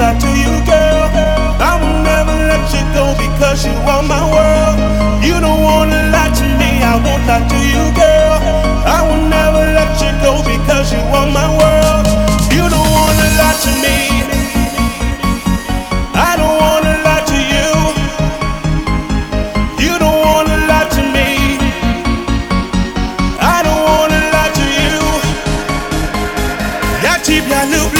Lie to you, girl. I will never let you go because you are my world. You don't wanna lie to me, I won't lie to you, girl. I will never let you go because you are my world. You don't wanna lie to me. I don't wanna lie to you. You don't wanna lie to me. I don't wanna lie to you. Ya cheap, ya loop.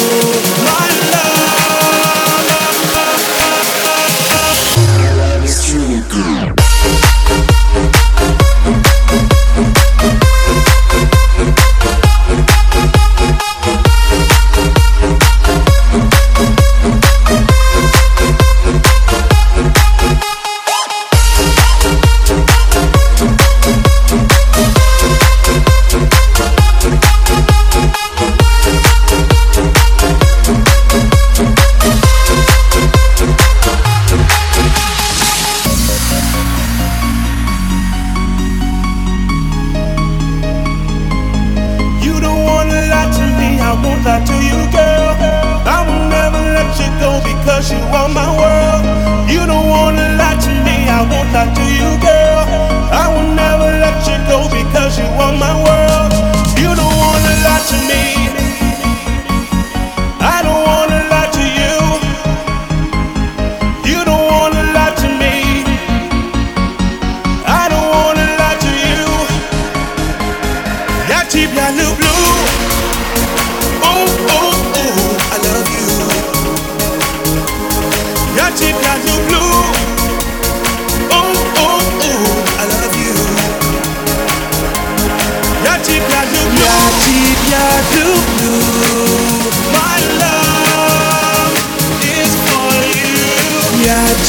that to you, girl. I will never let you go because you are my.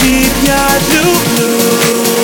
deep, yeah, blue, blue.